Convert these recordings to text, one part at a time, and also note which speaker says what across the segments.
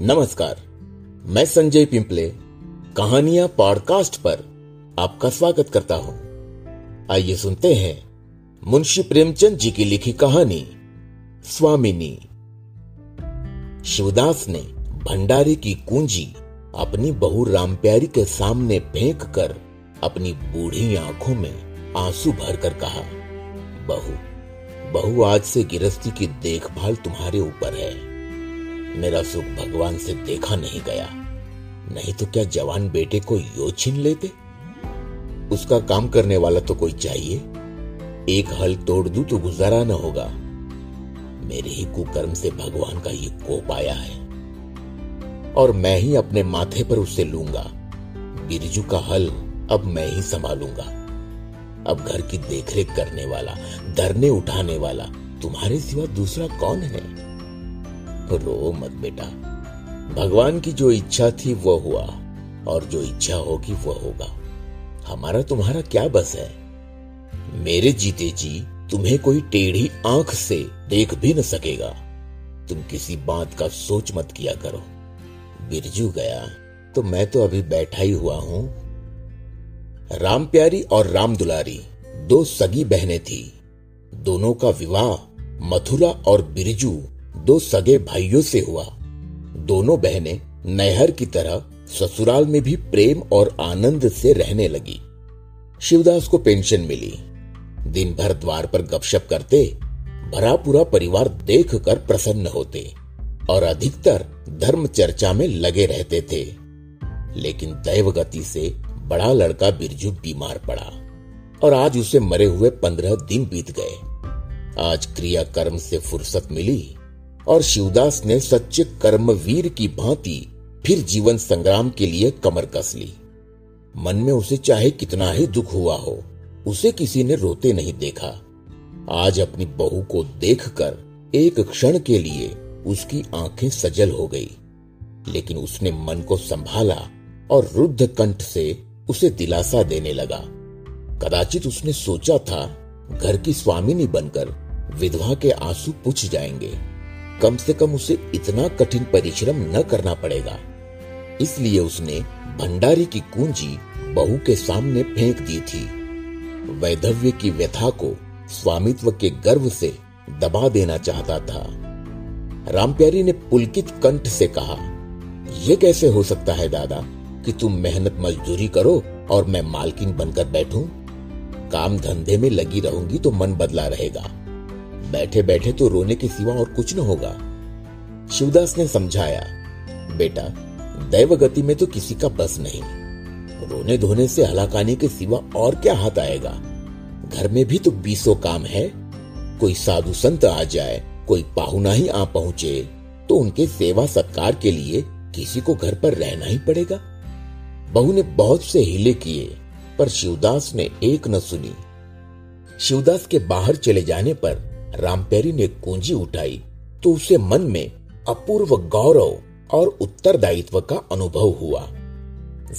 Speaker 1: नमस्कार, मैं संजय पिंपले, कहानियाँ पॉडकास्ट पर आपका स्वागत करता हूँ। आइए सुनते हैं मुंशी प्रेमचंद जी की लिखी कहानी, स्वामिनी। शिवदास ने भंडारे की कुंजी अपनी बहू रामप्यारी के सामने फेंक कर अपनी बूढ़ी आँखों में आँसू भरकर कहा, बहू बहू आज से गिरस्ती की देखभाल तुम्हारे ऊपर है। मेरा सुख भगवान से देखा नहीं गया। नहीं तो क्या जवान बेटे को यो छीन लेते? उसका काम करने वाला तो कोई चाहिए। एक हल तोड़ दू तो गुजारा न होगा। मेरे ही कुकर्म से भगवान का ये कोप आया है। और मैं ही अपने माथे पर उसे लूँगा। बिरजू का हल अब मैं ही संभालूँगा। अब घर की देखरेख करने वाला, धरने उठाने वाला, तुम्हारे सिवा दूसरा कौन है? रो मत बेटा। भगवान की जो इच्छा थी वो हुआ, और जो इच्छा होगी वो होगा। हमारा तुम्हारा क्या बस है? मेरे जीते जी, तुम्हें कोई टेढ़ी आँख से देख भी न सकेगा। तुम किसी बात का सोच मत किया करो। बिरजू गया तो मैं तो अभी बैठा ही हुआ हूँ। राम प्यारी और राम दुलारी, दो सगी बहनें थी। दोनों का विवाह मथुरा और बिरजू दो सगे भाइयों से हुआ। दोनों बहनें नहर की तरह ससुराल में भी प्रेम और आनंद से रहने लगी। शिवदास को पेंशन मिली। दिन भर द्वार पर गपशप करते भरा पूरा परिवार देख कर प्रसन्न होते और अधिकतर धर्म चर्चा में लगे रहते थे। लेकिन दैव गति से बड़ा लड़का बिरजू बीमार पड़ा और आज उसे मरे हुए पंद्रह दिन बीत गए। आज क्रिया कर्म से फुर्सत मिली और शिवदास ने सच्चे कर्मवीर की भांति फिर जीवन संग्राम के लिए कमर कस ली। मन में उसे चाहे कितना ही दुख हुआ हो, उसे किसी ने रोते नहीं देखा। आज अपनी बहू को देखकर एक क्षण के लिए उसकी आँखें सजल हो गई। लेकिन उसने मन को संभाला और रुद्ध कंठ से उसे दिलासा देने लगा। कदाचित उसने सोचा था, घर की स्वामिनी बनकर विधवा के आँसू पूछ जाएँगे। कम से कम उसे इतना कठिन परिश्रम न करना पड़ेगा। इसलिए उसने भंडारी की कुंजी बहू के सामने फेंक दी थी। वैधव्य की व्यथा को स्वामित्व के गर्व से दबा देना चाहता था। रामप्यारी ने पुलकित कंठ से कहा यह कैसे हो सकता है दादा कि तुम मेहनत मजदूरी करो और मैं मालकिन बनकर बैठूं? काम धंधे में लगी रहूँगी तो मन बदला रहेगा। बैठे बैठे तो रोने के सिवा और कुछ न होगा। शिवदास ने समझाया, बेटा, दैव गति में तो किसी का बस नहीं। रोने धोने से हलाकाने के सिवा और क्या हाथ आएगा? घर में भी तो बीसों काम है। कोई साधु संत आ जाए, कोई पाहुना ही आ पहुँचे तो उनके सेवा सत्कार के लिए किसी को घर पर रहना ही पड़ेगा। बहू ने बहुत से हिले किए, पर शिवदास ने एक न सुनी। शिवदास के बाहर चले जाने पर रामपेरी ने कुंजी उठाई तो उसे मन में अपूर्व गौरव और उत्तरदायित्व का अनुभव हुआ।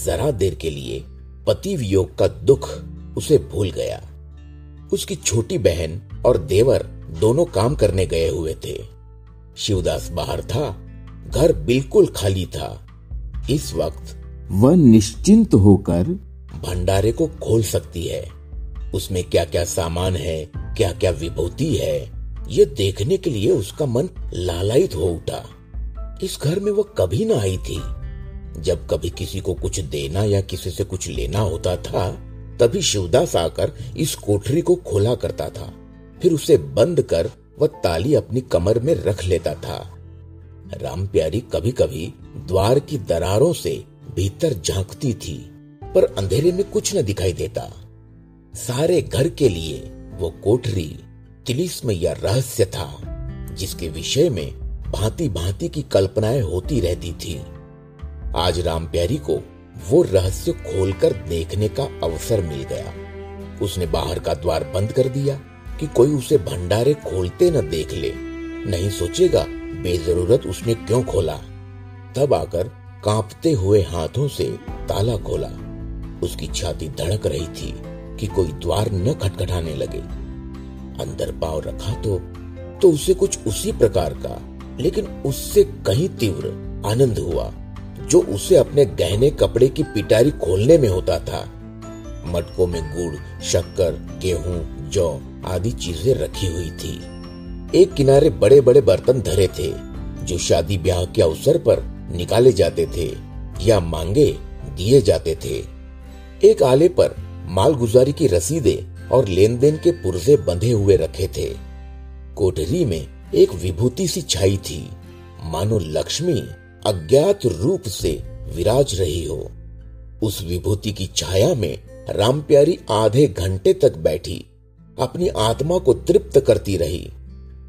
Speaker 1: जरा देर के लिए पति वियोग का दुख उसे भूल गया। उसकी छोटी बहन और देवर दोनों काम करने गए हुए थे। शिवदास बाहर था घर बिल्कुल खाली था। इस वक्त वह निश्चिंत होकर भंडारे को खोल सकती है। उसमें क्या क्या सामान है क्या क्या विभूति है, ये देखने के लिए उसका मन लालायित हो उठा। इस घर में वह कभी ना आई थी। जब कभी किसी को कुछ देना या किसी से कुछ लेना होता था, तभी शिवदास आकर इस कोठरी को खोला करता था। फिर उसे बंद कर वह ताली अपनी कमर में रख लेता था। राम प्यारी कभी कभी द्वार की दरारों से भीतर झांकती थी, पर अंधेरे में कुछ न दिखाई देता। सारे घर के लिए वो कोठरी तिलिस्म या रहस्य था, जिसके विषय में भांति भांति की कल्पनाएँ होती रहती थी। आज राम प्यारी को वो रहस्य खोलकर देखने का अवसर मिल गया। उसने बाहर का द्वार बंद कर दिया कि कोई उसे भंडारे खोलते न देख ले। नहीं सोचेगा, बेजरूरत उसने क्यों खोला। तब आकर कांपते हुए हाथों से ताला खोला। उसकी छाती धड़क रही थी। कि कोई द्वार न खटखटाने लगे। अंदर पाव रखा तो तो उसे कुछ उसी प्रकार का, लेकिन उससे कहीं तीव्र आनंद हुआ, जो उसे अपने गहने कपड़े की पिटारी खोलने में होता था। मटकों में गुड़, शक्कर, गेहूँ, जौ आदि चीज़ें रखी हुई थी। एक किनारे बड़े बड़े बर्तन धरे थे, जो शादी ब्याह के अवसर पर निकाले जाते थे या मांगे दिए जाते थे। एक आले पर मालगुजारी की रसीदें और लेन देन के पुर्जे बंधे हुए रखे थे। कोठरी में एक विभूति सी छाई थी। मानो लक्ष्मी अज्ञात रूप से विराज रही हो। उस विभूति की छाया में राम प्यारी आधे घंटे तक बैठी, अपनी आत्मा को तृप्त करती रही।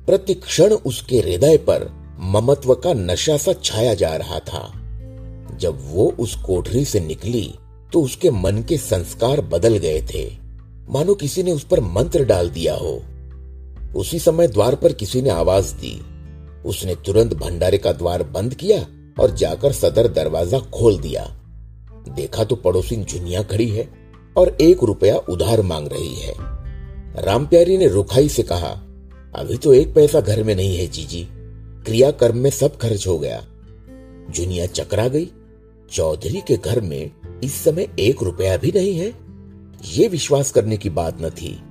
Speaker 1: प्रति क्षण उसके हृदय पर ममत्व का नशा सा छाया जा रहा था। जब वो उस कोठरी से निकली तो उसके मन के संस्कार बदल गए थे। मानो किसी ने उस पर मंत्र डाल दिया हो। उसी समय द्वार पर किसी ने आवाज़ दी। उसने तुरंत भंडारे का द्वार बंद किया और जाकर सदर दरवाज़ा खोल दिया। देखा तो पड़ोसी झुनिया खड़ी है और एक रुपया उधार मांग रही है। राम प्यारी ने रुखाई से कहा, अभी तो एक पैसा घर में नहीं है जीजी। क्रियाकर्म में सब खर्च हो गया। जुनिया चकरा गई। चौधरी के घर में इस समय एक रुपया भी नहीं है। ये विश्वास करने की बात न थी।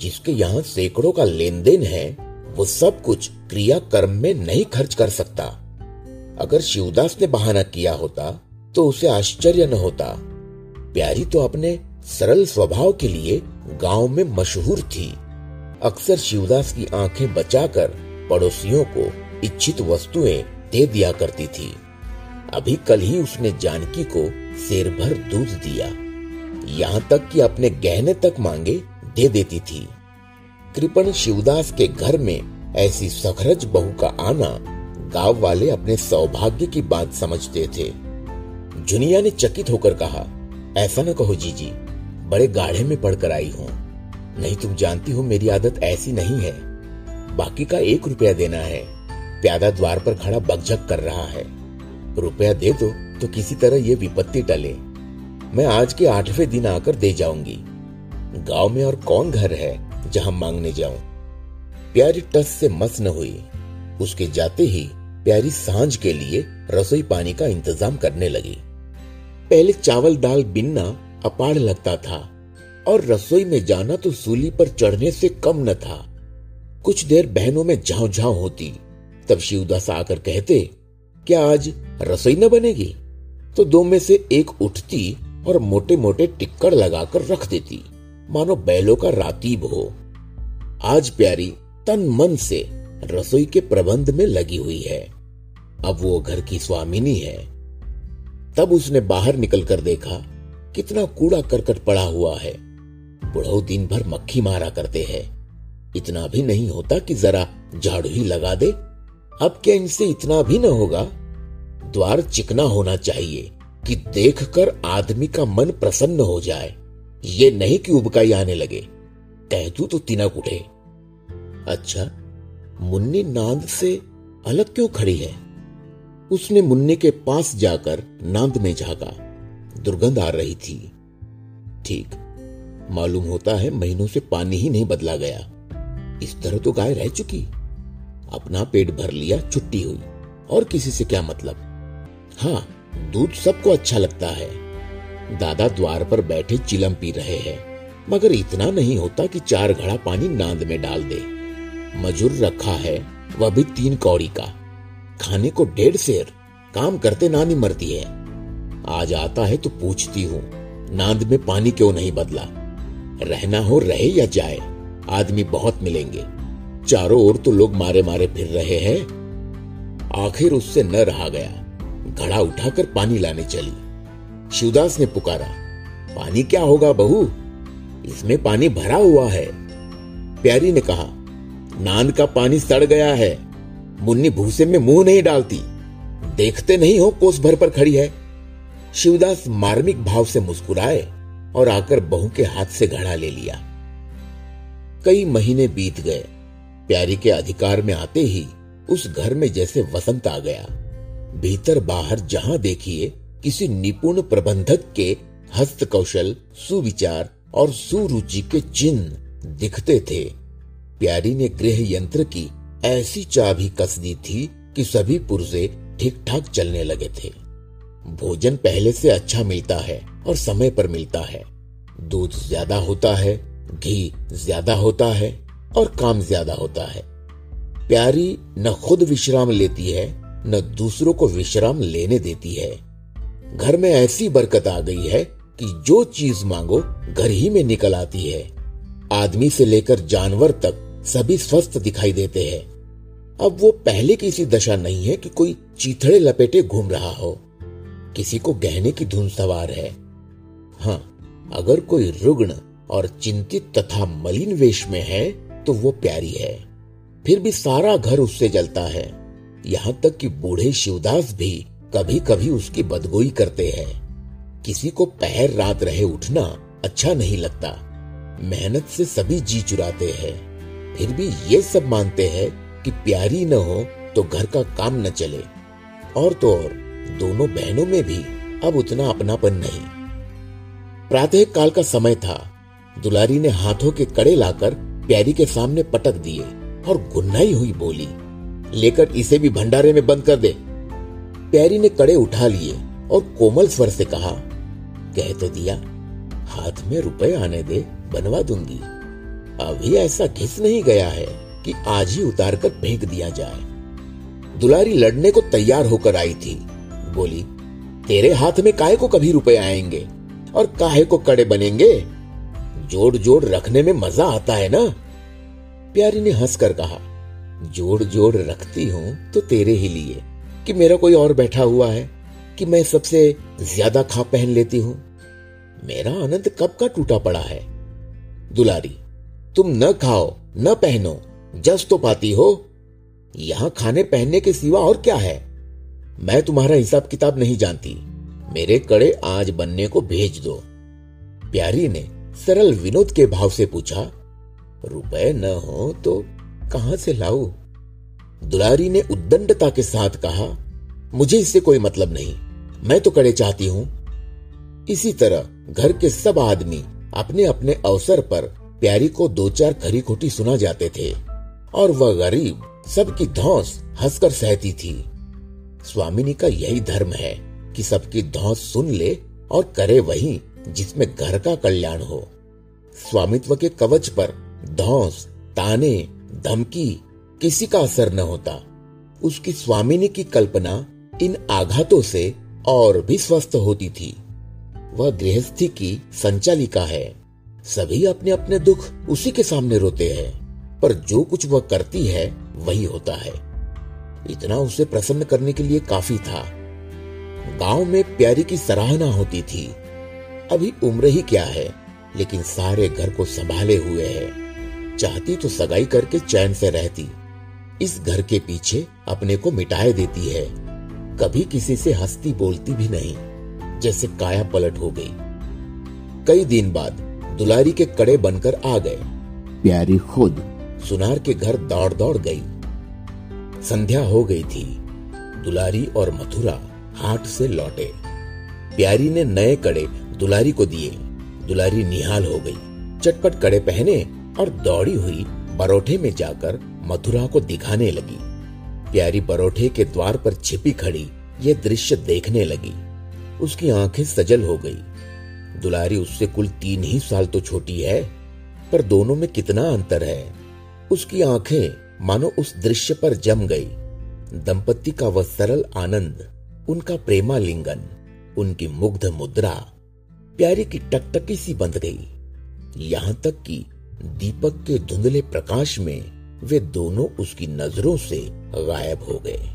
Speaker 1: जिसके यहाँ सैकड़ों का लेन देन है, वो सब कुछ क्रिया कर्म में नहीं खर्च कर सकता। अगर शिवदास ने बहाना किया होता तो उसे आश्चर्य न होता। प्यारी तो अपने सरल स्वभाव के लिए गाँव में मशहूर थी। अक्सर शिवदास की आँखें बचाकर पड़ोसियों को इच्छित वस्तुएँ दे दिया करती थी। अभी कल ही उसने जानकी को शेर भर दूध दिया। यहाँ तक कि अपने गहने तक मांगे दे देती थी। कृपण शिवदास के घर में ऐसी सखरज बहू का आना गाँव वाले अपने सौभाग्य की बात समझते थे। जुनिया ने चकित होकर कहा, ऐसा न कहो जीजी, बड़े गाढ़े में पढ़कर आई हूँ। नहीं तुम जानती हो मेरी आदत ऐसी नहीं है। बाकी का एक रुपया देना है। प्यादा द्वार पर खड़ा बकझक कर रहा है। रुपया दे दो तो किसी तरह ये विपत्ति टले। मैं आज के आठवें दिन आकर दे जाऊँगी। गाँव में और कौन घर है जहाँ मांगने जाऊँ? प्यारी टस से मस न हुई। उसके जाते ही प्यारी साँझ के लिए रसोई पानी का इंतज़ाम करने लगी। पहले चावल दाल बिनना अपाड़ लगता था और रसोई में जाना तो सूली पर चढ़ने से कम न था। कुछ देर बहनों में झाव झाव होती, तब शिवदास आकर कहते, क्या आज रसोई न बनेगी? तो दो में से एक उठती और मोटे मोटे टिक्कर लगाकर रख देती। मानो बैलों का रातीब हो। आज प्यारी, तन मन से रसोई के प्रबंध में लगी हुई है। अब वो घर की स्वामिनी है। तब उसने बाहर निकलकर देखा, कितना कूड़ा करकट पड़ा हुआ है। बुढ़ऊ दिन भर मक्खी मारा करते हैं। इतना भी नहीं होता कि जरा झाड़ू ही लगा दे। अब क्या इनसे इतना भी न होगा? द्वार चिकना होना चाहिए कि देखकर आदमी का मन प्रसन्न हो जाए। ये नहीं कि उबकाई आने लगे। कह तू तो तिनक उठे। अच्छा मुन्नी नांद से अलग क्यों खड़ी है? उसने मुन्नी के पास जाकर नांद में झाका। दुर्गंध आ रही थी। ठीक, मालूम होता है महीनों से पानी ही नहीं बदला गया। इस तरह तो गाय रह चुकी। अपना पेट भर लिया, छुट्टी हुई। और किसी से क्या मतलब? हाँ दूध सबको अच्छा लगता है। दादा द्वार पर बैठे चिलम पी रहे हैं, मगर इतना नहीं होता कि चार घड़ा पानी नांद में डाल दे। मजूर रखा है, वह भी तीन कौड़ी का। खाने को डेढ़ शेर, काम करते नानी मरती है। आज आता है तो पूछती हूँ, नांद में पानी क्यों नहीं बदला? रहना हो, रहे या जाए, आदमी बहुत मिलेंगे। चारों ओर तो लोग मारे मारे फिर रहे हैं। आखिर उससे न रहा गया। घड़ा उठाकर पानी लाने चली। शिवदास ने पुकारा, पानी क्या होगा बहू? इसमें पानी भरा हुआ है। प्यारी ने कहा, नान का पानी सड़ गया है। मुन्नी भूसे में मुँह नहीं डालती। देखते नहीं हो कोस भर पर खड़ी है? शिवदास मार्मिक भाव से मुस्कुराए और आकर बहू के हाथ से घड़ा ले लिया। कई महीने बीत गए। प्यारी के अधिकार में आते ही उस घर में जैसे वसंत आ गया। भीतर बाहर जहाँ देखिए किसी निपुण प्रबंधक के हस्त कौशल सुविचार और सुरुचि के चिन्ह दिखते थे। प्यारी ने गृह यंत्र की ऐसी चाबी कस दी थी कि सभी पुर्जे ठीक ठाक चलने लगे थे। भोजन पहले से अच्छा मिलता है और समय पर मिलता है। दूध ज़्यादा होता है, घी ज़्यादा होता है और काम ज़्यादा होता है। प्यारी न खुद विश्राम लेती है न दूसरों को विश्राम लेने देती है। घर में ऐसी बरकत आ गई है कि जो चीज़ मांगो, घर ही में निकल आती है। आदमी से लेकर जानवर तक सभी स्वस्थ दिखाई देते हैं। अब वो पहले की सी दशा नहीं है कि कोई चीथड़े लपेटे घूम रहा हो। किसी को गहने की धुन सवार है। हाँ अगर कोई रुग्ण और चिंतित तथा मलिन वेश में है तो वो प्यारी है। फिर भी सारा घर उससे जलता है। यहाँ तक कि बूढ़े शिवदास भी कभी कभी उसकी बदगोई करते हैं। किसी को पहर रात रहे उठना अच्छा नहीं लगता। मेहनत से सभी जी चुराते हैं। फिर भी ये सब मानते हैं कि प्यारी न हो तो घर का काम न चले। और तो और, दोनों बहनों में भी अब उतना अपनापन नहीं। प्रातः काल का समय था। दुलारी ने हाथों के कड़े लाकर प्यारी के सामने पटक दिए और गुन्नाई हुई बोली लेकर इसे भी भंडारे में बंद कर दे। प्यारी ने कड़े उठा लिए और कोमल स्वर से कहा, कह तो दिया, हाथ में रुपए आने दे, बनवा दूँगी। अभी ऐसा घिस नहीं गया है कि आज ही उतार कर फेंक दिया जाए। दुलारी लड़ने को तैयार होकर आई थी। बोली, तेरे हाथ में काहे को कभी रुपए आएँगे? और काहे को कड़े बनेंगे? जोड़ जोड़ रखने में मज़ा आता है ना? प्यारी ने हंसकर कहा जोड़ जोड़ रखती हूँ तो तेरे ही लिए। कि मेरा कोई और बैठा हुआ है, कि मैं सबसे ज़्यादा खा पहन लेती हूँ। मेरा आनंद कब का टूटा पड़ा है। दुलारी, तुम न खाओ, न पहनो, जस तो पाती हो। यहाँ खाने पहनने के सिवा और क्या है? मैं तुम्हारा हिसाब किताब नहीं जानती। मेरे कड़े आज बनने को भेज दो। प्यारी ने सरल विनोद के भाव से पूछा, रुपए न हो तो कहाँ से लाऊ? दुलारी ने उद्दंडता के साथ कहा, मुझे इससे कोई मतलब नहीं। मैं तो कड़े चाहती हूँ। इसी तरह घर के सब आदमी अपने अपने अवसर पर प्यारी को दो चार खरी खोटी सुना जाते थे, और वह गरीब सबकी धौस हंसकर सहती थी। स्वामिनी का यही धर्म है कि सबकी धौस सुन ले और करे वही जिसमें घर का कल्याण हो। स्वामित्व के कवच पर धौस, ताने धमकी किसी का असर न होता। उसकी स्वामिनी की कल्पना इन आघातों से और भी स्वस्थ होती थी। वह गृहस्थी की संचालिका है। सभी अपने अपने दुख उसी के सामने रोते हैं, पर जो कुछ वह करती है, वही होता है। इतना उसे प्रसन्न करने के लिए काफ़ी था। गाँव में प्यारी की सराहना होती थी। अभी उम्र ही क्या है, लेकिन सारे घर को संभाले हुए है। चाहती तो सगाई करके चैन से रहती। इस घर के पीछे अपने को मिटाए देती है। कभी किसी से हंसती बोलती भी नहीं जैसे काया पलट हो गई। कई दिन बाद दुलारी के कड़े बनकर आ गए। प्यारी खुद। सुनार के घर दौड़ दौड़ गई। संध्या हो गई थी। दुलारी और मथुरा हाट से लौटे। प्यारी ने नए कड़े दुलारी को दिए। दुलारी निहाल हो गई। चटपट कड़े पहने और दौड़ी हुई परोठे में जाकर मथुरा को दिखाने लगी। प्यारी परोठे के द्वार पर छिपी खड़ी यह दृश्य देखने लगी। उसकी आँखें सजल हो गई। दुलारी, उससे कुल तीन ही साल तो छोटी है, पर दोनों में कितना अंतर है? उसकी आँखें, मानो उस दृश्य पर जम गई। दंपति का वह सरल आनंद, उनका प्रेमालिंगन, उनकी मुग्ध मुद्रा, प्यारी की टकटकी सी बंध गई। यहाँ तक कि दीपक के धुंधले प्रकाश में वे दोनों उसकी नज़रों से गायब हो गए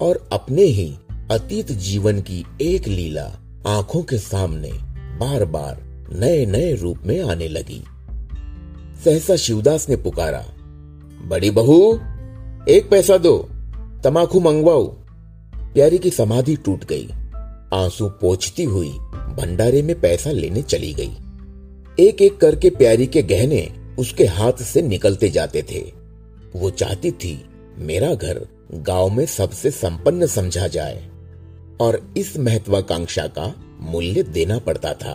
Speaker 1: और अपने ही अतीत जीवन की एक लीला आँखों के सामने बार बार नए नए रूप में आने लगी। सहसा शिवदास ने पुकारा, बड़ी बहू, एक पैसा दो तमाकू मंगवाओ। प्यारी की समाधि टूट गई। आँसू पोछती हुई भंडारे में पैसा लेने चली गई। एक एक करके प्यारी के गहने उसके हाथ से निकलते जाते थे। वो चाहती थी, मेरा घर गाँव में सबसे संपन्न समझा जाए और इस महत्वाकांक्षा का मूल्य देना पड़ता था।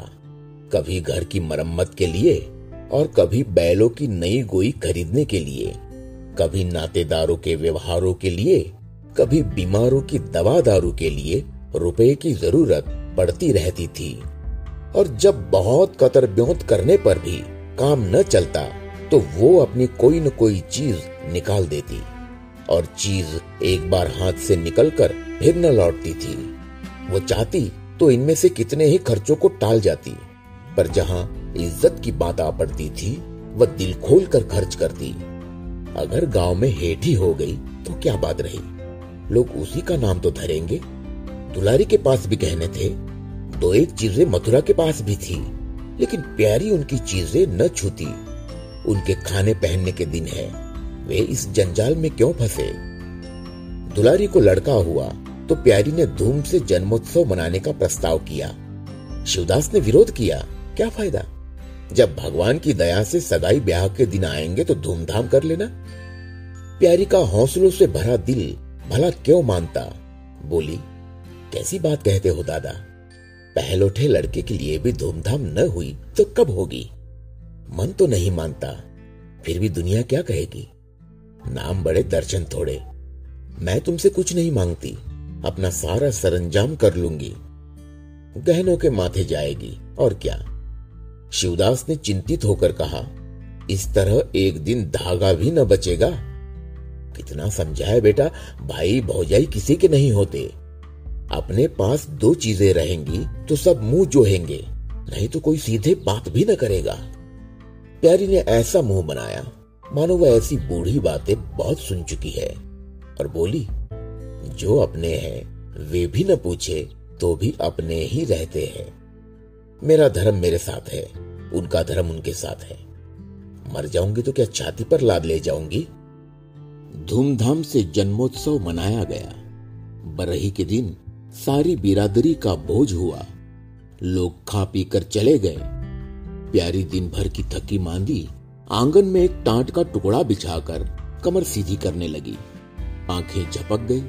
Speaker 1: कभी घर की मरम्मत के लिए और कभी बैलों की नई गोई खरीदने के लिए, कभी नातेदारों के व्यवहारों के लिए, कभी बीमारों की दवा दारू के लिए रुपए की ज़रूरत पड़ती रहती थी। और जब बहुत कतर ब्योत करने पर भी काम न चलता तो वो अपनी कोई न कोई चीज़ निकाल देती और चीज़ एक बार हाथ से निकलकर फिर न लौटती थी। वो चाहती तो इनमें से कितने ही खर्चों को टाल जाती, पर जहाँ इज़्ज़त की बात आ पड़ती थी, वह दिल खोल कर खर्च करती। अगर गाँव में हेठी हो गई तो क्या बात रही? लोग उसी का नाम तो धरेंगे। दुलारी के पास भी कहने थे दो एक चीज़ें मथुरा के पास भी थी, लेकिन प्यारी उनकी चीज़ें न छूती। उनके खाने पहनने के दिन है, वे इस जंजाल में क्यों फंसे? दुलारी को लड़का हुआ तो प्यारी ने धूम से जन्मोत्सव मनाने का प्रस्ताव किया। शिवदास ने विरोध किया, क्या फ़ायदा? जब भगवान की दया से सगाई ब्याह के दिन आएँगे तो धूमधाम कर लेना। प्यारी का हौसलों से भरा दिल भला क्यों मानता? बोली, कैसी बात कहते हो, दादा? पहलोठे लड़के के लिए भी धूमधाम न हुई तो कब होगी? मन तो नहीं मानता। फिर भी दुनिया क्या कहेगी? नाम बड़े दर्शन थोड़े। मैं तुमसे कुछ नहीं मांगती। अपना सारा सरंजाम कर लूँगी। गहनों के माथे जाएगी। और क्या? शिवदास ने चिंतित होकर कहा, इस तरह एक दिन धागा भी न बचेगा? कितना समझाए बेटा भाई भौजाई किसी के नहीं होते। अपने पास दो चीज़ें रहेंगी तो सब मुँह जोहेंगे। नहीं तो कोई सीधे बात भी न करेगा। प्यारी ने ऐसा मुँह बनाया। मानो वह ऐसी बूढ़ी बातें बहुत सुन चुकी है। और बोली, जो अपने हैं, वे भी न पूछे तो भी अपने ही रहते हैं। मेरा धर्म मेरे साथ है, उनका धर्म उनके साथ है। मर जाऊँगी तो क्या छाती पर लाद ले जाऊँगी? धूमधाम से जन्मोत्सव मनाया गया। बरही के दिन सारी बिरादरी का बोझ हुआ। लोग खा पी कर चले गए। प्यारी दिन भर की थकी मांदी, आँगन में एक टाट का टुकड़ा बिछाकर कमर सीधी करने लगी। आँखें झपक गई।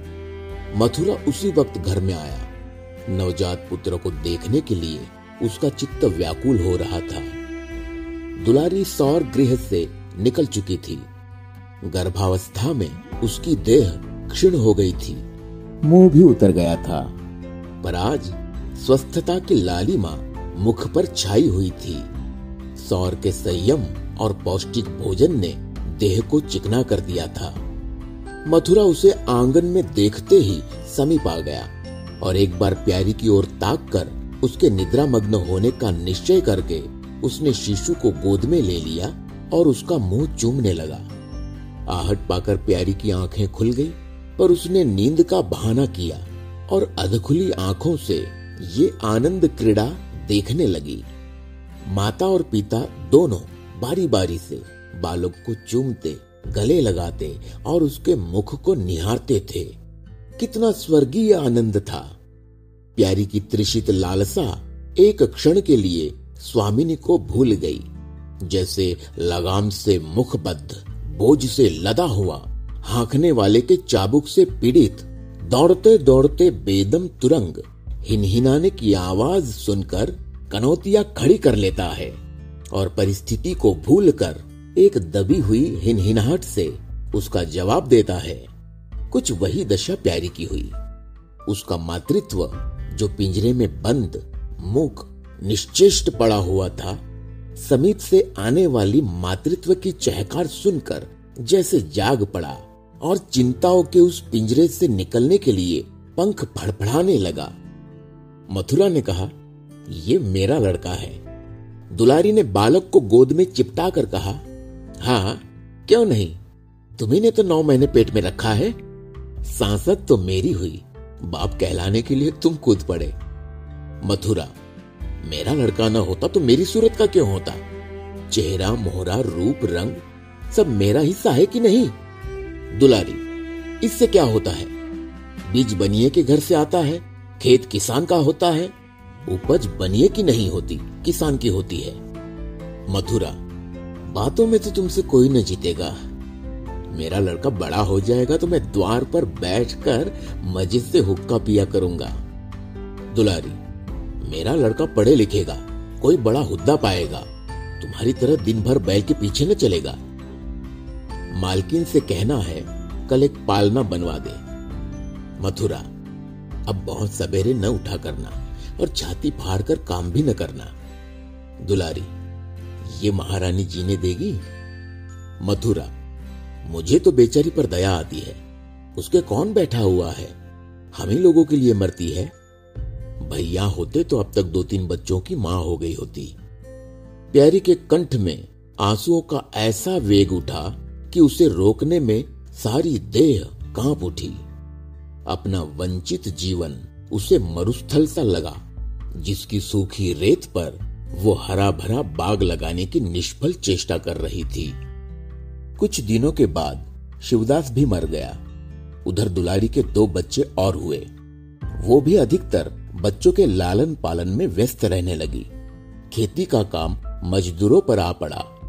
Speaker 1: मथुरा उसी वक्त घर में आया। नवजात पुत्र को देखने के लिए उसका चित्त व्याकुल हो रहा था। दुलारी सौर गृह से निकल चुकी थी। गर्भावस्था में उसकी देह क्षीण हो गई थी। मुँह भी उतर गया था। पर आज स्वस्थता की लालिमा मुख पर छाई हुई थी। सौर के संयम और पौष्टिक भोजन ने देह को चिकना कर दिया था। मथुरा उसे आँगन में देखते ही समीप आ गया और एक बार प्यारी की ओर ताक कर उसके निद्रा मग्न होने का निश्चय करके उसने शिशु को गोद में ले लिया और उसका मुँह चूमने लगा। आहट पाकर प्यारी की आँखें खुल गई पर उसने नींद का बहाना किया। और अधखुली आँखों से ये आनंद क्रीड़ा देखने लगी। माता और पिता दोनों बारी बारी से बालक को चूमते, गले लगाते और उसके मुख को निहारते थे। कितना स्वर्गीय आनंद था। प्यारी की त्रिषित लालसा एक क्षण के लिए स्वामिनी को भूल गई। जैसे लगाम से मुखबद्ध, बोझ से लदा हुआ, हाकने वाले के चाबुक से पीड़ित दौड़ते दौड़ते बेदम तुरंग, हिनहिनाने की आवाज़ सुनकर कनौतिया खड़ी कर लेता है और परिस्थिति को भूलकर एक दबी हुई हिनहिनाहट से उसका जवाब देता है, कुछ वही दशा प्यारी की हुई। उसका मातृत्व जो पिंजरे में बंद मुख निश्चेष्ट पड़ा हुआ था, समीप से आने वाली मातृत्व की चहकार सुनकर जैसे जाग पड़ा। और चिंताओं के उस पिंजरे से निकलने के लिए पंख फड़फड़ाने लगा। मथुरा ने कहा, ये मेरा लड़का है। दुलारी ने बालक को गोद में चिपटा कर कहा हाँ क्यों नहीं? तुम्ही तो नौ महीने पेट में रखा है। सांसद तो मेरी हुई, बाप कहलाने के लिए तुम कूद पड़े। मथुरा, मेरा लड़का ना होता तो मेरी सूरत का क्यों होता? चेहरा, मोहरा, रूप, रंग सब मेरा हिस्सा है कि नहीं? दुलारी, इससे क्या होता है? बीज बनिए के घर से आता है, खेत किसान का होता है, उपज बनिए की नहीं होती, किसान की होती है। मथुरा, बातों में तो तुमसे कोई न जीतेगा। मेरा लड़का बड़ा हो जाएगा तो मैं द्वार पर बैठकर मज़े से हुक्का पिया करूँगा। दुलारी, मेरा लड़का पढ़े लिखेगा, कोई बड़ा हुद्दा पाएगा, तुम्हारी तरह दिन भर बैल के पीछे न चलेगा। मालकिन से कहना है, कल एक पालना बनवा दे। मथुरा, अब बहुत सवेरे न उठा करना और छाती फाड़ कर काम भी न करना। दुलारी, ये महारानी जीने देगी? मथुरा, मुझे तो बेचारी पर दया आती है। उसके कौन बैठा हुआ है? हम ही लोगों के लिए मरती है। भैया होते तो अब तक दो तीन बच्चों की माँ हो गई होती। प्यारी के कंठ में आंसुओं का ऐसा वेग उठा कि उसे रोकने में सारी देह काँप उठी। अपना वंचित जीवन उसे मरुस्थल सा लगा, जिसकी सूखी रेत पर वो हरा भरा बाग लगाने की निष्फल चेष्टा कर रही थी। कुछ दिनों के बाद शिवदास भी मर गया। उधर दुलारी के दो बच्चे और हुए। वो भी अधिकतर बच्चों के लालन पालन में व्यस्त रहने लगी। खेती का काम मजदूरों पर आ पड़ा।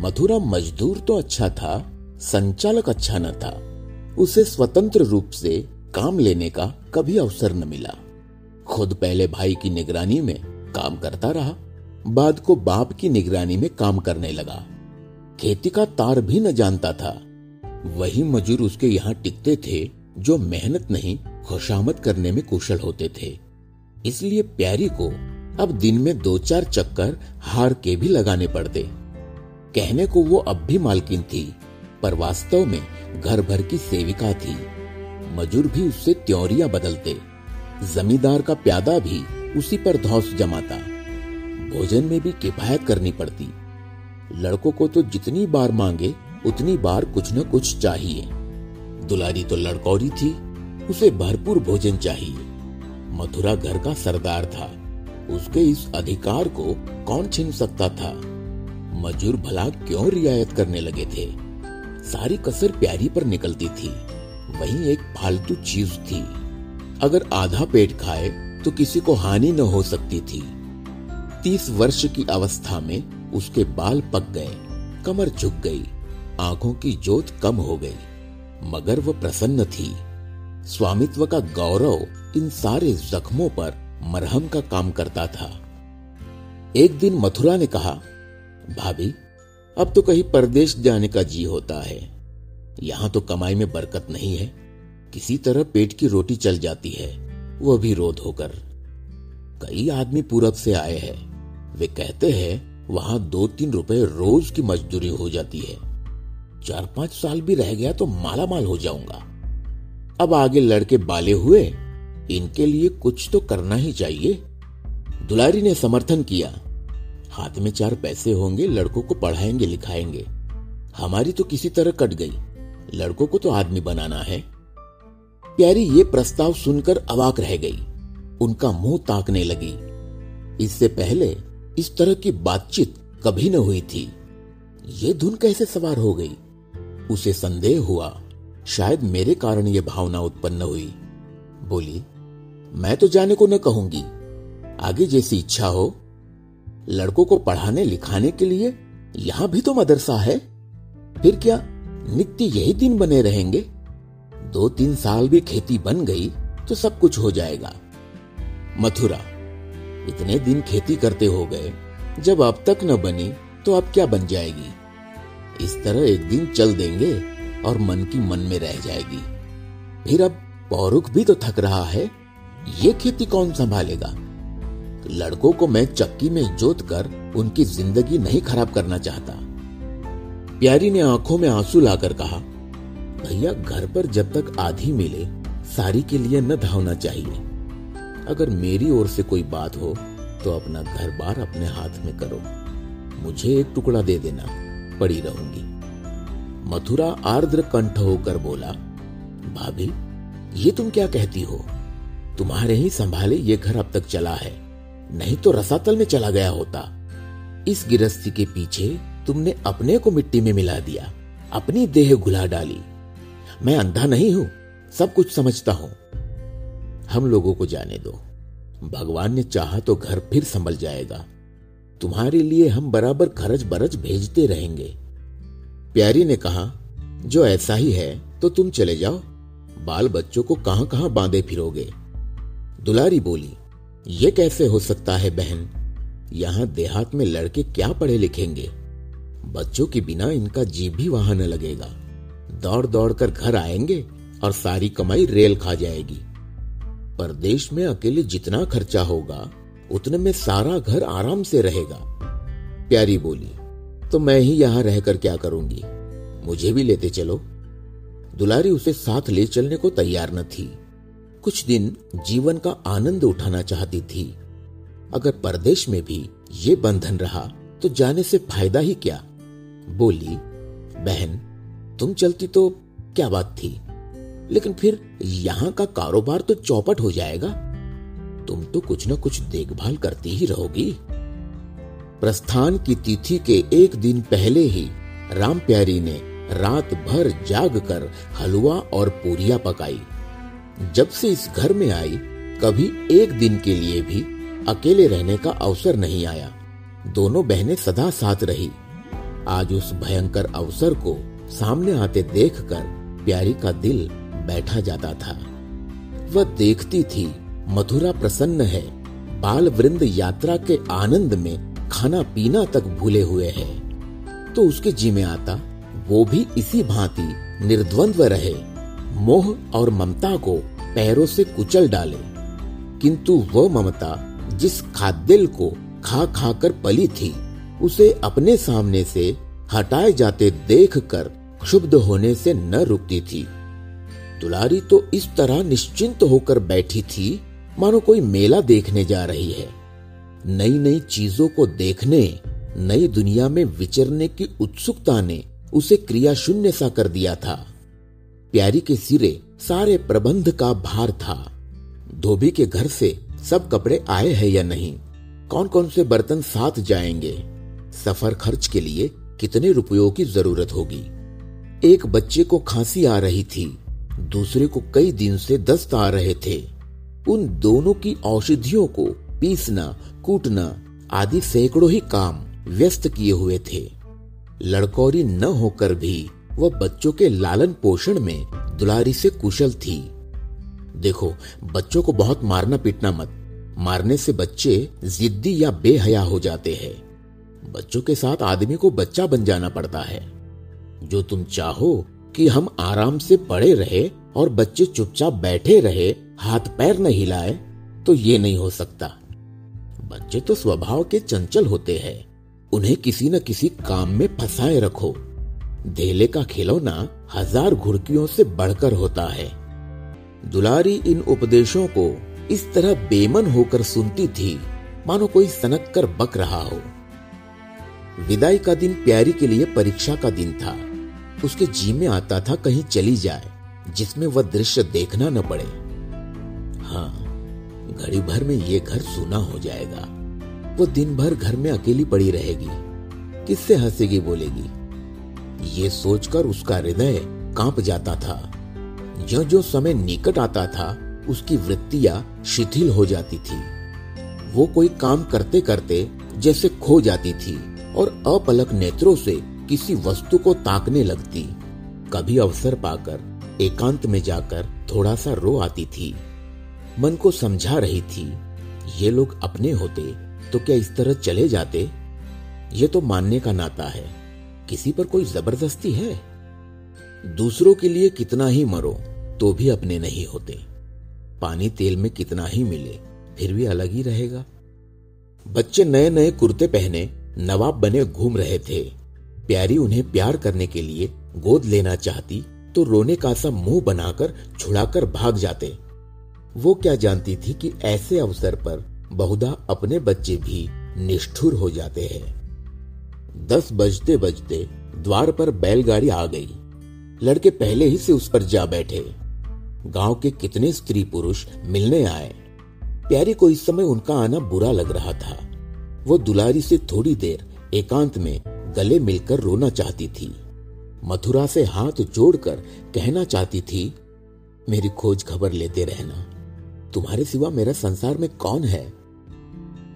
Speaker 1: मथुरा मजदूर तो अच्छा था, संचालक अच्छा न था। उसे स्वतंत्र रूप से काम लेने का कभी अवसर न मिला। खुद पहले भाई की निगरानी में काम करता रहा, बाद को बाप की निगरानी में काम करने लगा। खेती का तार भी न जानता था। वही मजूर उसके यहाँ टिकते थे, जो मेहनत नहीं, खुशामद करने में कुशल होते थे। इसलिए प्यारी को अब दिन में दो चार चक्कर हार के भी लगाने पड़ते। कहने को वो अब भी मालकिन थी, पर वास्तव में घर भर की सेविका थी। मजूर भी उससे त्योरिया बदलते। जमींदार का प्यादा भी उसी पर धौस जमाता। भोजन में भी किफायत करनी पड़ती। लड़कों को तो जितनी बार मांगे, उतनी बार कुछ न कुछ चाहिए। दुलारी तो लड़कौरी थी, उसे भरपूर भोजन चाहिए। मथुरा घर का सरदार था। उसके इस अधिकार को कौन छीन सकता था? मजूर भला क्यों रियायत करने लगे थे? सारी कसर प्यारी पर निकलती थी। वही एक फालतू चीज़ थी। अगर आधा पेट खाए तो किसी को हानि न हो सकती थी। तीस वर्ष की अवस्था में उसके बाल पक गए, कमर झुक गई, आँखों की जोत कम हो गई, मगर वह प्रसन्न थी। स्वामित्व का गौरव इन सारे जख्मों पर मरहम का काम करता था। एक दिन मथुरा ने कहा भाभी, अब तो कहीं परदेश जाने का जी होता है। यहाँ तो कमाई में बरकत नहीं है। किसी तरह पेट की रोटी चल जाती है वह भी रोध होकर। कई आदमी पूरब से आए हैं। वे कहते हैं, वहाँ दो तीन रुपए रोज की मजदूरी हो जाती है। चार पाँच साल भी रह गया तो माला माल हो जाऊँगा। अब आगे लड़के बाले हुए, इनके लिए कुछ तो करना ही चाहिए। दुलारी ने समर्थन किया। हाथ में चार पैसे होंगे, लड़कों को पढ़ाएँगे, लिखाएँगे। हमारी तो किसी तरह कट गई। लड़कों को तो आदमी बनाना है। प्यारी, ये प्रस्ताव सुनकर अवाक रह गई। उनका मुँह ताकने लगी। इससे पहले इस तरह की बातचीत कभी न हुई थी। ये धुन कैसे सवार हो गई? उसे संदेह हुआ, शायद मेरे कारण यह भावना उत्पन्न हुई। बोली, मैं तो जाने को न कहूँगी। आगे जैसी इच्छा हो लड़कों को पढ़ाने लिखाने के लिए यहाँ भी तो मदरसा है। फिर क्या नित्य यही दिन बने रहेंगे? दो तीन साल भी खेती बन गई तो सब कुछ हो जाएगा। मथुरा, इतने दिन खेती करते हो गए। जब अब तक न बनी तो अब क्या बन जाएगी? इस तरह एक दिन चल देंगे और मन की मन में रह जाएगी। फिर अब पौरुख भी तो थक रहा है। ये खेती कौन संभालेगा? लड़कों को मैं चक्की में जोत कर उनकी ज़िंदगी नहीं खराब करना चाहता। प्यारी ने आँखों में आँसू लाकर कहा, भैया, घर पर जब तक आधी मिले, सारी के लिए न धावना चाहिए। अगर मेरी ओर से कोई बात हो तो अपना घर बार अपने हाथ में करो। मुझे एक टुकड़ा दे देना, पड़ी रहूँगी। मथुरा आर्द्र कंठ होकर बोला, भाभी, ये तुम क्या कहती हो? तुम्हारे ही संभाले ये घर अब तक चला है। नहीं तो रसातल में चला गया होता। इस गिरस्ती के पीछे तुमने अपने को मिट्टी में मिला दिया, अपनी देह घुला डाली। मैं अंधा नहीं हूँ, सब कुछ समझता हूँ। हम लोगों को जाने दो। भगवान ने चाहा तो घर फिर संभल जाएगा। तुम्हारे लिए हम बराबर खर्च बरच भेजते रहेंगे। प्यारी ने कहा, जो ऐसा ही है तो तुम चले जाओ। बाल बच्चों को कहाँ कहाँ बांधे फिरोगे? दुलारी बोली ये कैसे हो सकता है बहन? यहाँ देहात में लड़के क्या पढ़े लिखेंगे? बच्चों के बिना इनका जीव भी वहाँ न लगेगा। दौड़ दौड़ कर घर आएँगे और सारी कमाई रेल खा जाएगी। परदेश में अकेले जितना खर्चा होगा, उतने में सारा घर आराम से रहेगा। प्यारी बोली तो मैं ही यहाँ रहकर क्या करूँगी? मुझे भी लेते चलो। दुलारी उसे साथ ले चलने को तैयार न थी। कुछ दिन जीवन का आनंद उठाना चाहती थी। अगर परदेश में भी ये बंधन रहा तो जाने से फ़ायदा ही क्या? बोली, बहन, तुम चलती तो क्या बात थी? लेकिन फिर यहाँ का कारोबार तो चौपट हो जाएगा। तुम तो कुछ न कुछ देखभाल करती ही रहोगी। प्रस्थान की तिथि के एक दिन पहले ही राम प्यारी ने रात भर जाग कर हलवा और पूरिया पकाई। जब से इस घर में आई, कभी एक दिन के लिए भी अकेले रहने का अवसर नहीं आया। दोनों बहनें सदा साथ रही। आज उस भयंकर अवसर को सामने आते देखकर प्यारी का दिल बैठा जाता था। वह देखती थी मथुरा प्रसन्न है। बाल वृंद यात्रा के आनंद में खाना पीना तक भूले हुए है। तो उसके जी में आता, वो भी इसी भांति निर्द्वंद्व रहे। मोह और ममता को पैरों से कुचल डाले। किंतु वह ममता, जिस खाद्यल को खा खा कर पली थी, उसे अपने सामने से हटाए जाते देखकर क्षुब्ध होने से न रुकती थी। दुलारी तो इस तरह निश्चिंत होकर बैठी थी, मानो कोई मेला देखने जा रही है। नई नई चीज़ों को देखने, नई दुनिया में विचरने की उत्सुकता ने उसे क्रिया शून्य सा कर दिया था। प्यारी के सिरे सारे प्रबंध का भार था। धोबी के घर से सब कपड़े आए हैं या नहीं? कौन कौन से बर्तन साथ जाएँगे? सफ़र खर्च के लिए कितने रुपयों की ज़रूरत होगी? एक बच्चे को खांसी आ रही थी। दूसरे को कई दिन से दस्त आ रहे थे। उन दोनों की औषधियों को पीसना, कूटना आदि सैकड़ों ही काम व्यस्त किए हुए थे। लड़कौरी न होकर भी वह बच्चों के लालन पोषण में दुलारी से कुशल थी। देखो, बच्चों को बहुत मारना पीटना मत। मारने से बच्चे जिद्दी या बेहया हो जाते हैं। बच्चों के साथ आदमी को बच्चा बन जाना पड़ता है। जो तुम चाहो कि हम आराम से पड़े रहे और बच्चे चुपचाप बैठे रहे, हाथ पैर न हिलाए तो ये नहीं हो सकता। बच्चे तो स्वभाव के चंचल होते हैं। उन्हें किसी न किसी काम में फंसाए रखो। धेले का खिलौना हज़ार घुड़कियों से बढ़कर होता है। दुलारी इन उपदेशों को इस तरह बेमन होकर सुनती थी, मानो कोई सनक कर बक रहा हो। विदाई का दिन प्यारी के लिए परीक्षा का दिन था। उसके जी में आता था कहीं चली जाए, जिसमें वह दृश्य देखना न पड़े। हाँ घड़ी भर में ये घर सूना हो जाएगा। वो दिन भर घर में अकेली पड़ी रहेगी। किससे हंसेगी बोलेगी? ये सोचकर उसका हृदय काँप जाता था। जो जो समय निकट आता था, उसकी वृत्तियाँ शिथिल हो जाती थी। वो कोई काम करते करते जैसे खो जाती थी और अपलक नेत्रों से किसी वस्तु को ताकने लगती। कभी अवसर पाकर, एकांत में जाकर थोड़ा सा रो आती थी। मन को समझा रही थी, ये लोग अपने होते तो क्या इस तरह चले जाते? ये तो मानने का नाता है। किसी पर कोई ज़बरदस्ती है? दूसरों के लिए कितना ही मरो तो भी अपने नहीं होते। पानी तेल में कितना ही मिले, फिर भी अलग ही रहेगा। बच्चे नए नए कुर्ते पहने नवाब बने घूम रहे थे। प्यारी उन्हें प्यार करने के लिए गोद लेना चाहती तो रोने का सा मुँह बनाकर छुड़ाकर भाग जाते। वो क्या जानती थी कि ऐसे अवसर पर बहुधा अपने बच्चे भी निष्ठुर हो जाते हैं। दस बजते बजते द्वार पर बैलगाड़ी आ गई। लड़के पहले ही से उस पर जा बैठे। गाँव के कितने स्त्री पुरुष मिलने आए। प्यारी को इस समय उनका आना बुरा लग रहा था। वो दुलारी से थोड़ी देर एकांत में गले मिलकर रोना चाहती थी। मथुरा से हाथ जोड़कर कहना चाहती थी, मेरी खोज खबर लेते रहना। तुम्हारे सिवा मेरा संसार में कौन है?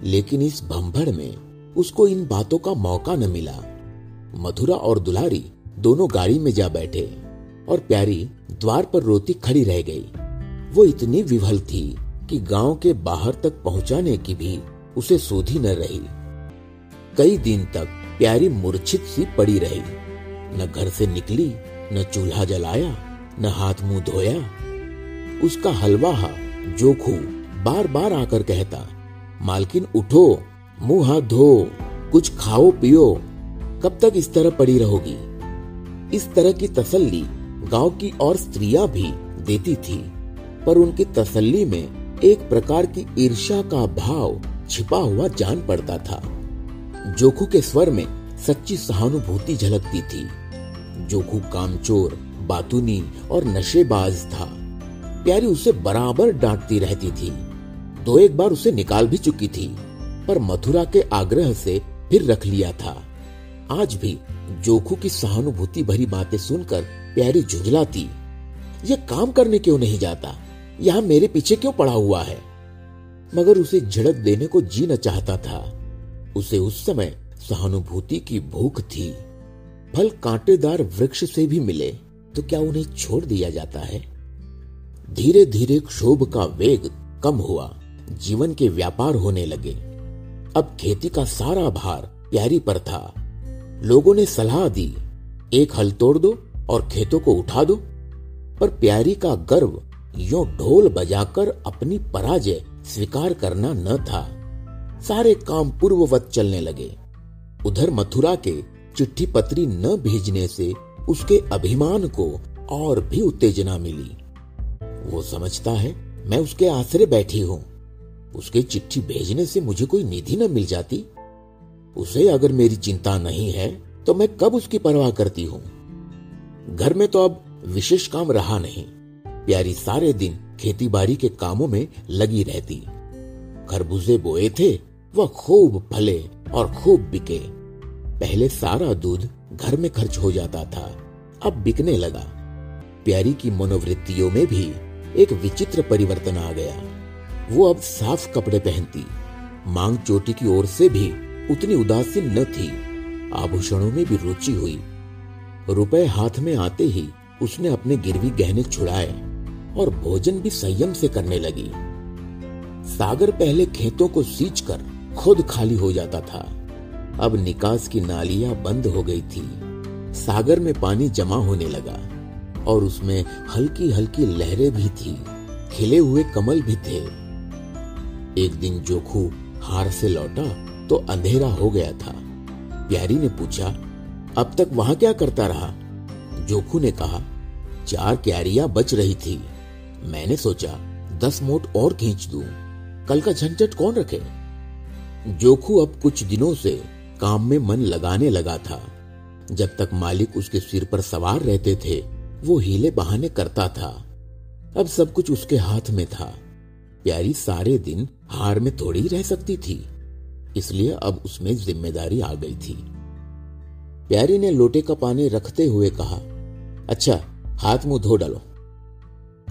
Speaker 1: लेकिन इस भंभड़ में उसको इन बातों का मौका न मिला। मथुरा और दुलारी दोनों गाड़ी में जा बैठे और प्यारी द्वार पर रोती खड़ी रह गई। वो इतनी विभल थी कि गाँव के बाहर तक पहुँचाने की भी उसे सोधी न रही। कई दिन तक प्यारी मूर्छित सी पड़ी रही। न घर से निकली, न चूल्हा जलाया, न हाथ मुँह धोया। उसका हलवा जोखू बार बार आकर कहता, मालकिन, उठो मुँह हाथ धो, कुछ खाओ, पियो, कब तक इस तरह पड़ी रहोगी? इस तरह की तसल्ली गाँव की और स्त्रियाँ भी देती थी, पर उनकी तसल्ली में एक प्रकार की ईर्ष्या का भाव छिपा हुआ जान पड़ता था। जोखू के स्वर में सच्ची सहानुभूति झलकती थी। जोखू कामचोर, बातूनी और नशेबाज था। प्यारी उसे बराबर डांटती रहती थी। दो एक बार उसे निकाल भी चुकी थी। पर मथुरा के आग्रह से फिर रख लिया था। आज भी जोखू की सहानुभूति भरी बातें सुनकर प्यारी झुंझलाती ये काम करने क्यों नहीं जाता? यहाँ मेरे पीछे क्यों पड़ा हुआ है? मगर उसे झड़क देने को जी न चाहता था। उसे उस समय सहानुभूति की भूख थी। फल कांटेदार वृक्ष से भी मिले तो क्या उन्हें छोड़ दिया जाता है? धीरे धीरे क्षोभ का वेग कम हुआ। जीवन के व्यापार होने लगे। अब खेती का सारा भार प्यारी पर था। लोगों ने सलाह दी, एक हल तोड़ दो और खेतों को उठा दो। पर प्यारी का गर्व यो ढोल बजाकर अपनी पराजय स्वीकार करना न था। सारे काम पूर्ववत चलने लगे। उधर मथुरा के चिट्ठी पत्री न भेजने से उसके अभिमान को और भी उत्तेजना मिली। वो समझता है, मैं उसके आसरे बैठी हूँ। उसके चिट्ठी भेजने से मुझे कोई निधि न मिल जाती। उसे अगर मेरी चिंता नहीं है तो मैं कब उसकी परवाह करती हूँ? घर में तो अब विशेष काम रहा नहीं। प्यारी सारे दिन खेती बाड़ी के कामों में लगी रहती। खरबूजे बोए थे, वह खूब फले और खूब बिके। पहले सारा दूध घर में खर्च हो जाता था, अब बिकने लगा। प्यारी की मनोवृत्तियों में भी एक विचित्र परिवर्तन आ गया। वो अब साफ़ कपड़े पहनती। मांग चोटी की ओर से भी उतनी उदासीन न थी। आभूषणों में भी रुचि हुई। रुपए हाथ में आते ही उसने अपने गिरवी गहने छुड़ाए और भोजन भी संयम से करने लगी। सागर पहले खेतों को सींच कर खुद खाली हो जाता था। अब निकास की नालियाँ बंद हो गई थी। सागर में पानी जमा होने लगा और उसमें हल्की हल्की लहरें भी थी। खिले हुए कमल भी थे। एक दिन जोखू हार से लौटा तो अंधेरा हो गया था। प्यारी ने पूछा, अब तक वहाँ क्या करता रहा? जोखू ने कहा, चार क्यारियाँ बच रही थी। मैंने सोचा, दस मोट और खींच दू। कल का झंझट कौन रखे? जोखू अब कुछ दिनों से काम में मन लगाने लगा था। जब तक मालिक उसके सिर पर सवार रहते थे, वो हीले बहाने करता था। अब सब कुछ उसके हाथ में था। प्यारी सारे दिन हार में थोड़ी रह सकती थी, इसलिए अब उसमें ज़िम्मेदारी आ गई थी। प्यारी ने लोटे का पानी रखते हुए कहा अच्छा हाथ मुँह धो डालो।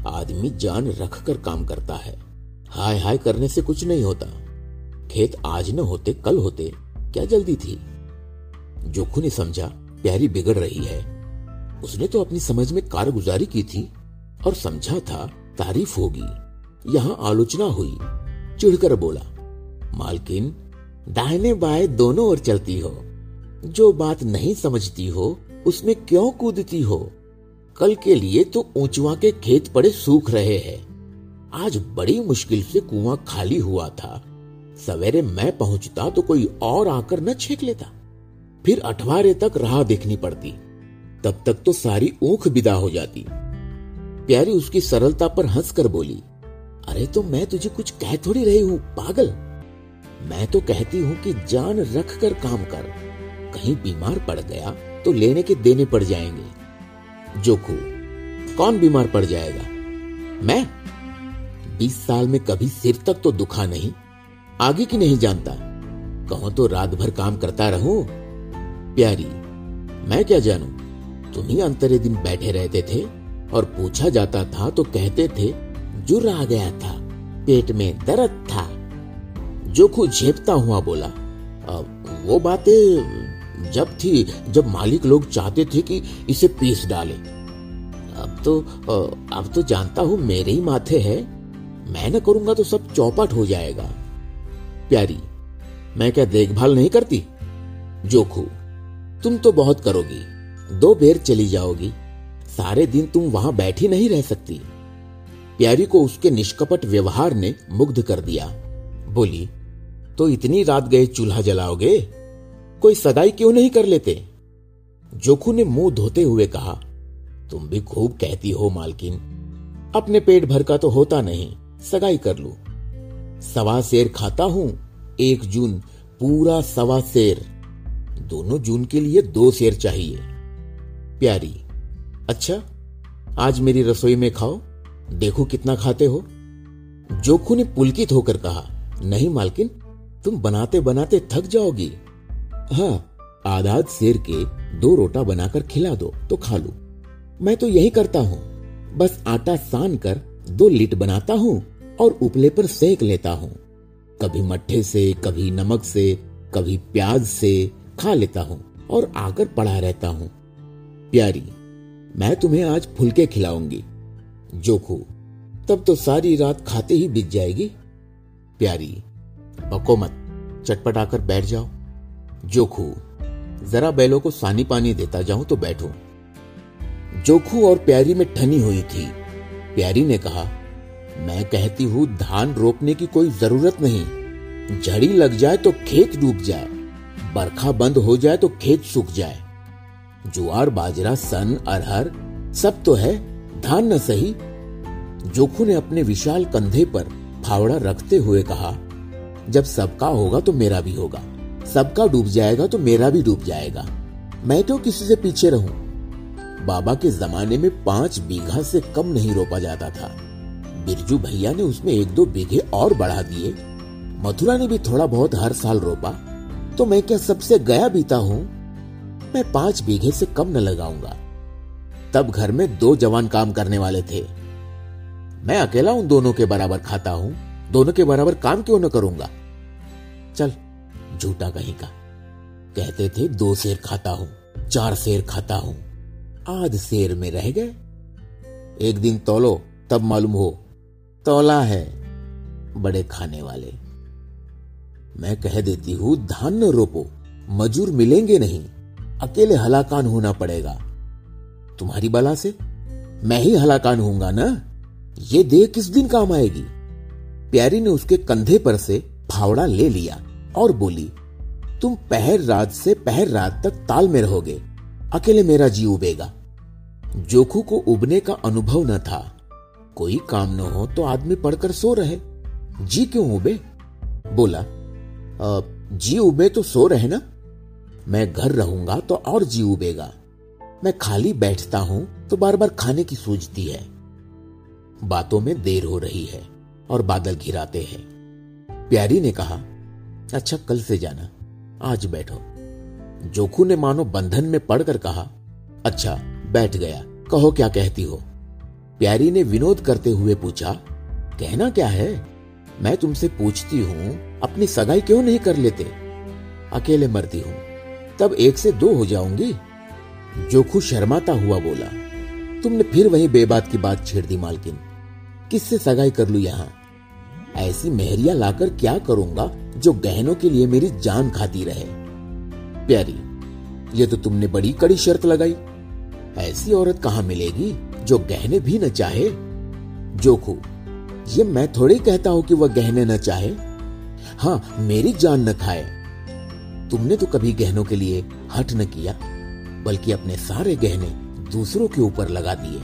Speaker 1: आदमी जान रख कर काम करता है हाय हाय करने से कुछ नहीं होता। खेत आज न होते, कल होते, क्या जल्दी थी? जोखू ने समझा, प्यारी बिगड़ रही है। उसने तो अपनी समझ में कारगुजारी की थी, और समझा था तारीफ़ होगी। यहाँ आलोचना हुई। चिढ़कर बोला, मालकिन, दाहिने बाएँ दोनों ओर चलती हो। जो बात नहीं समझती हो, उसमें क्यों कूदती हो? कल के लिए तो ऊंचवा के खेत पड़े सूख रहे हैं। आज बड़ी मुश्किल से कुआँ खाली हुआ था। सवेरे मैं पहुँचता तो कोई और आकर न छेक लेता। फिर अठवारे तक राह देखनी पड़ती। तब तक तो सारी ऊख विदा हो जाती। प्यारी उसकी सरलता पर हंसकर बोली अरे तो मैं तुझे कुछ कह थोड़ी रही हूँ, पागल। मैं तो कहती हूँ कि जान रख कर काम कर। कहीं बीमार पड़ गया तो लेने के देने पड़ जाएँगे। जोखू, कौन बीमार पड़ जाएगा? मैं? बीस साल में कभी सिर तक तो दुखा नहीं। आगे की नहीं जानता। कहो तो रात भर काम करता रहूँ। प्यारी, मैं क्या जानू? तुम ही अंतरे दिन बैठे रहते थे और पूछा जाता था तो कहते थे जुर आ गया था, पेट में दर्द था। जोखू झेपता हुआ बोला वो बातें जब थी, जब मालिक लोग चाहते थे कि इसे पीस डाले। अब तो अब तो जानता हूँ मेरे ही माथे है। मैं न करूँगा तो सब चौपट हो जाएगा। प्यारी, मैं क्या देखभाल नहीं करती? जोखू, तुम तो बहुत करोगी। दो बेर चली जाओगी। सारे दिन तुम वहाँ बैठी नहीं रह सकती। प्यारी को उसके निष्कपट व्यवहार ने मुग्ध कर दिया। बोली तो इतनी रात गए चूल्हा जलाओगे? कोई सगाई क्यों नहीं कर लेते? जोखू ने मुँह धोते हुए कहा, तुम भी खूब कहती हो, मालकिन। अपने पेट भर का तो होता नहीं, सगाई कर लू। सवा शेर खाता हूँ, एक जून, पूरा सवा शेर। दोनों जून के लिए दो शेर चाहिए। प्यारी अच्छा आज मेरी रसोई में खाओ। देखो कितना खाते हो। जोखू ने पुलकित होकर कहा, नहीं मालकिन, तुम बनाते बनाते थक जाओगी। हाँ आधाद शेर के दो रोटा बनाकर खिला दो तो खा लू। मैं तो यही करता हूँ। बस आटा सान कर दो लिट बनाता हूँ और उपले पर सेक लेता हूँ। कभी मट्ठे से, कभी नमक से, कभी प्याज से खा लेता हूँ और आकर पड़ा रहता हूँ। प्यारी, मैं तुम्हें आज फुलके खिलाऊँगी। जोखू तब तो सारी रात खाते ही बीत जाएगी। प्यारी बको मत चटपट आकर बैठ जाओ। जोखू जरा बैलों को सानी पानी देता जाऊँ तो बैठो। जोखू और प्यारी में ठनी हुई थी, प्यारी ने कहा, मैं कहती हूँ, धान रोपने की कोई ज़रूरत नहीं। झड़ी लग जाए तो खेत डूब जाए, बरखा बंद हो जाए तो खेत सूख जाए। जुआर, बाजरा, सन, अरहर, सब तो है धान न सही, जोखू ने अपने विशाल कंधे पर फावड़ा रखते हुए कहा, जब सबका होगा तो मेरा भी होगा, सबका डूब जाएगा तो मेरा भी डूब जाएगा, मैं क्यों किसी से पीछे रहूँ। बाबा के जमाने में पाँच बीघा से कम नहीं रोपा जाता था। बिरजू भैया ने उसमें एक दो बीघे और बढ़ा दिए। मथुरा ने भी थोड़ा बहुत हर साल रोपा तो मैं क्या सबसे गया बीता हूँ? मैं पाँच बीघे से कम न लगाऊँगा। तब घर में दो जवान काम करने वाले थे। मैं अकेला उन दोनों के बराबर खाता हूँ। दोनों के बराबर काम क्यों न करूँगा? चल, झूठा कहीं का। कहते थे, दो शेर खाता हूँ, चार शेर खाता हूँ। आध शेर में रह गए। एक दिन तोलो, तब मालूम हो, तोला है बड़े खाने वाले। मैं कह देती हूँ धान न रोपो, मजूर मिलेंगे नहीं, अकेले हलाकान होना पड़ेगा। तुम्हारी बला से? मैं ही हलाकान होऊँगा ना? ये देह किस दिन काम आएगी? प्यारी ने उसके कंधे पर से फावड़ा ले लिया और बोली तुम पहर रात से पहर रात तक ताल में रहोगे अकेले मेरा जी उबेगा। जोखू को उबने का अनुभव न था। कोई काम न हो तो आदमी पढ़कर सो रहे। जी क्यों उबे? बोला आ, जी उबे तो सो रहे ना? मैं घर रहूँगा तो और जी उबेगा। मैं खाली बैठता हूँ तो बार बार खाने की सूझती है। बातों में देर हो रही है और बादल घिराते हैं। प्यारी ने कहा अच्छा कल से जाना। आज बैठो। जोखू ने मानो बंधन में पड़कर कहा अच्छा बैठ गया। कहो क्या कहती हो? प्यारी ने विनोद करते हुए पूछा, कहना क्या है? मैं तुमसे पूछती हूँ, अपनी सगाई क्यों नहीं कर लेते? अकेले मरती हूँ। तब एक से दो हो जाऊँगी। जोखू शर्माता हुआ बोला, तुमने फिर वही बेबात की बात छेड़ दी मालकिन। किससे सगाई कर लू यहाँ? ऐसी मेहरिया लाकर क्या करूँगा जो गहनों के लिए मेरी जान खाती रहे? प्यारी, ये तो तुमने बड़ी कड़ी शर्त लगाई। ऐसी औरत कहाँ मिलेगी जो गहने भी न चाहे? जोखू, ये मैं थोड़ी कहता हूँ कि वह गहने न चाहे। हाँ मेरी जान न खाए। तुमने तो कभी गहनों के लिए हट न किया। बल्कि अपने सारे गहने दूसरों के ऊपर लगा दिए।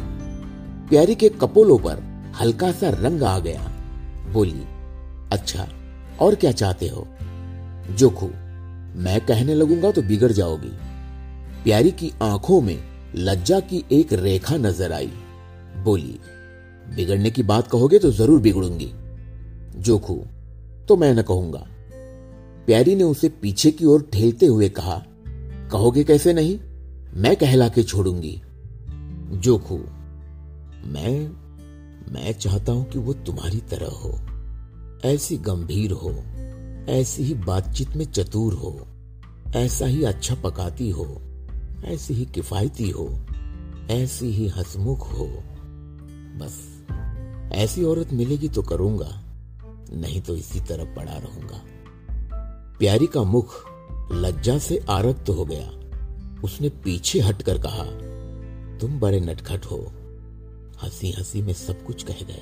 Speaker 1: प्यारी के कपोलों पर हल्का सा रंग आ गया। बोली अच्छा और क्या चाहते हो? जोखू, मैं कहने लगूँगा तो बिगड़ जाओगी। प्यारी की आँखों में लज्जा की एक रेखा नज़र आई। बोली, बिगड़ने की बात कहोगे तो ज़रूर बिगड़ूँगी। जोखू तो मैं न कहूँगा। प्यारी ने उसे पीछे की ओर ठेलते हुए कहा, कहोगे कैसे नहीं? मैं कहला के छोड़ूँगी। जोखू, मैं मैं चाहता हूँ कि वो तुम्हारी तरह हो। ऐसी गंभीर हो, ऐसी ही बातचीत में चतुर हो, ऐसा ही अच्छा पकाती हो, ऐसी ही किफायती हो, ऐसी ही हसमुख हो। बस, ऐसी औरत मिलेगी तो करूँगा, नहीं तो इसी तरह पड़ा रहूँगा। प्यारी का मुख लज्जा से आरक्त हो गया। उसने पीछे हटकर कहा, तुम बड़े नटखट हो। हँसी हँसी में सब कुछ कह गए।